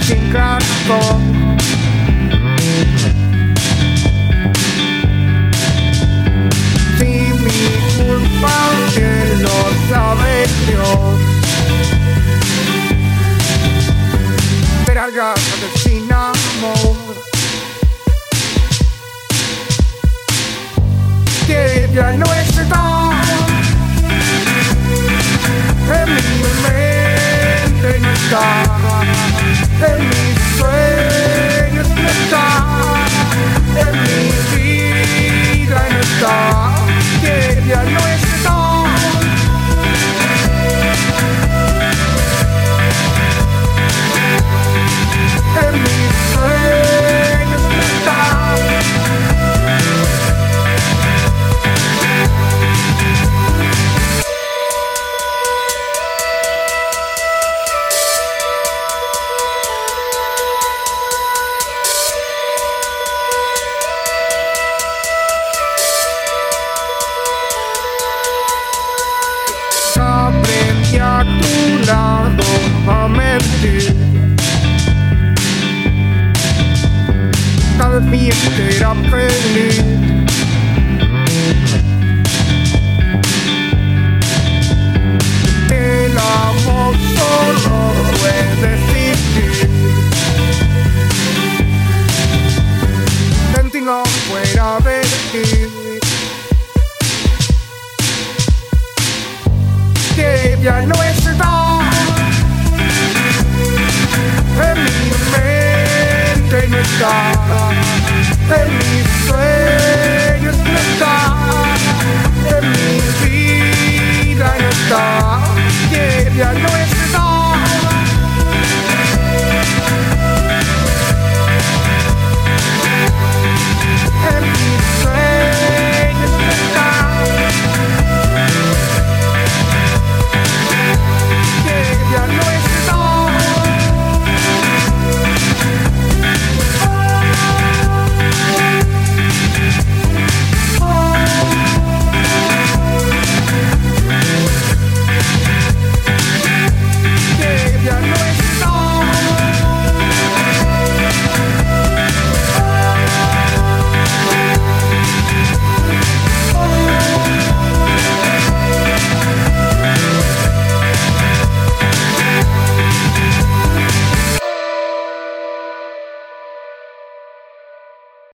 sin corazón. Sin stayed up pretty late. yeah.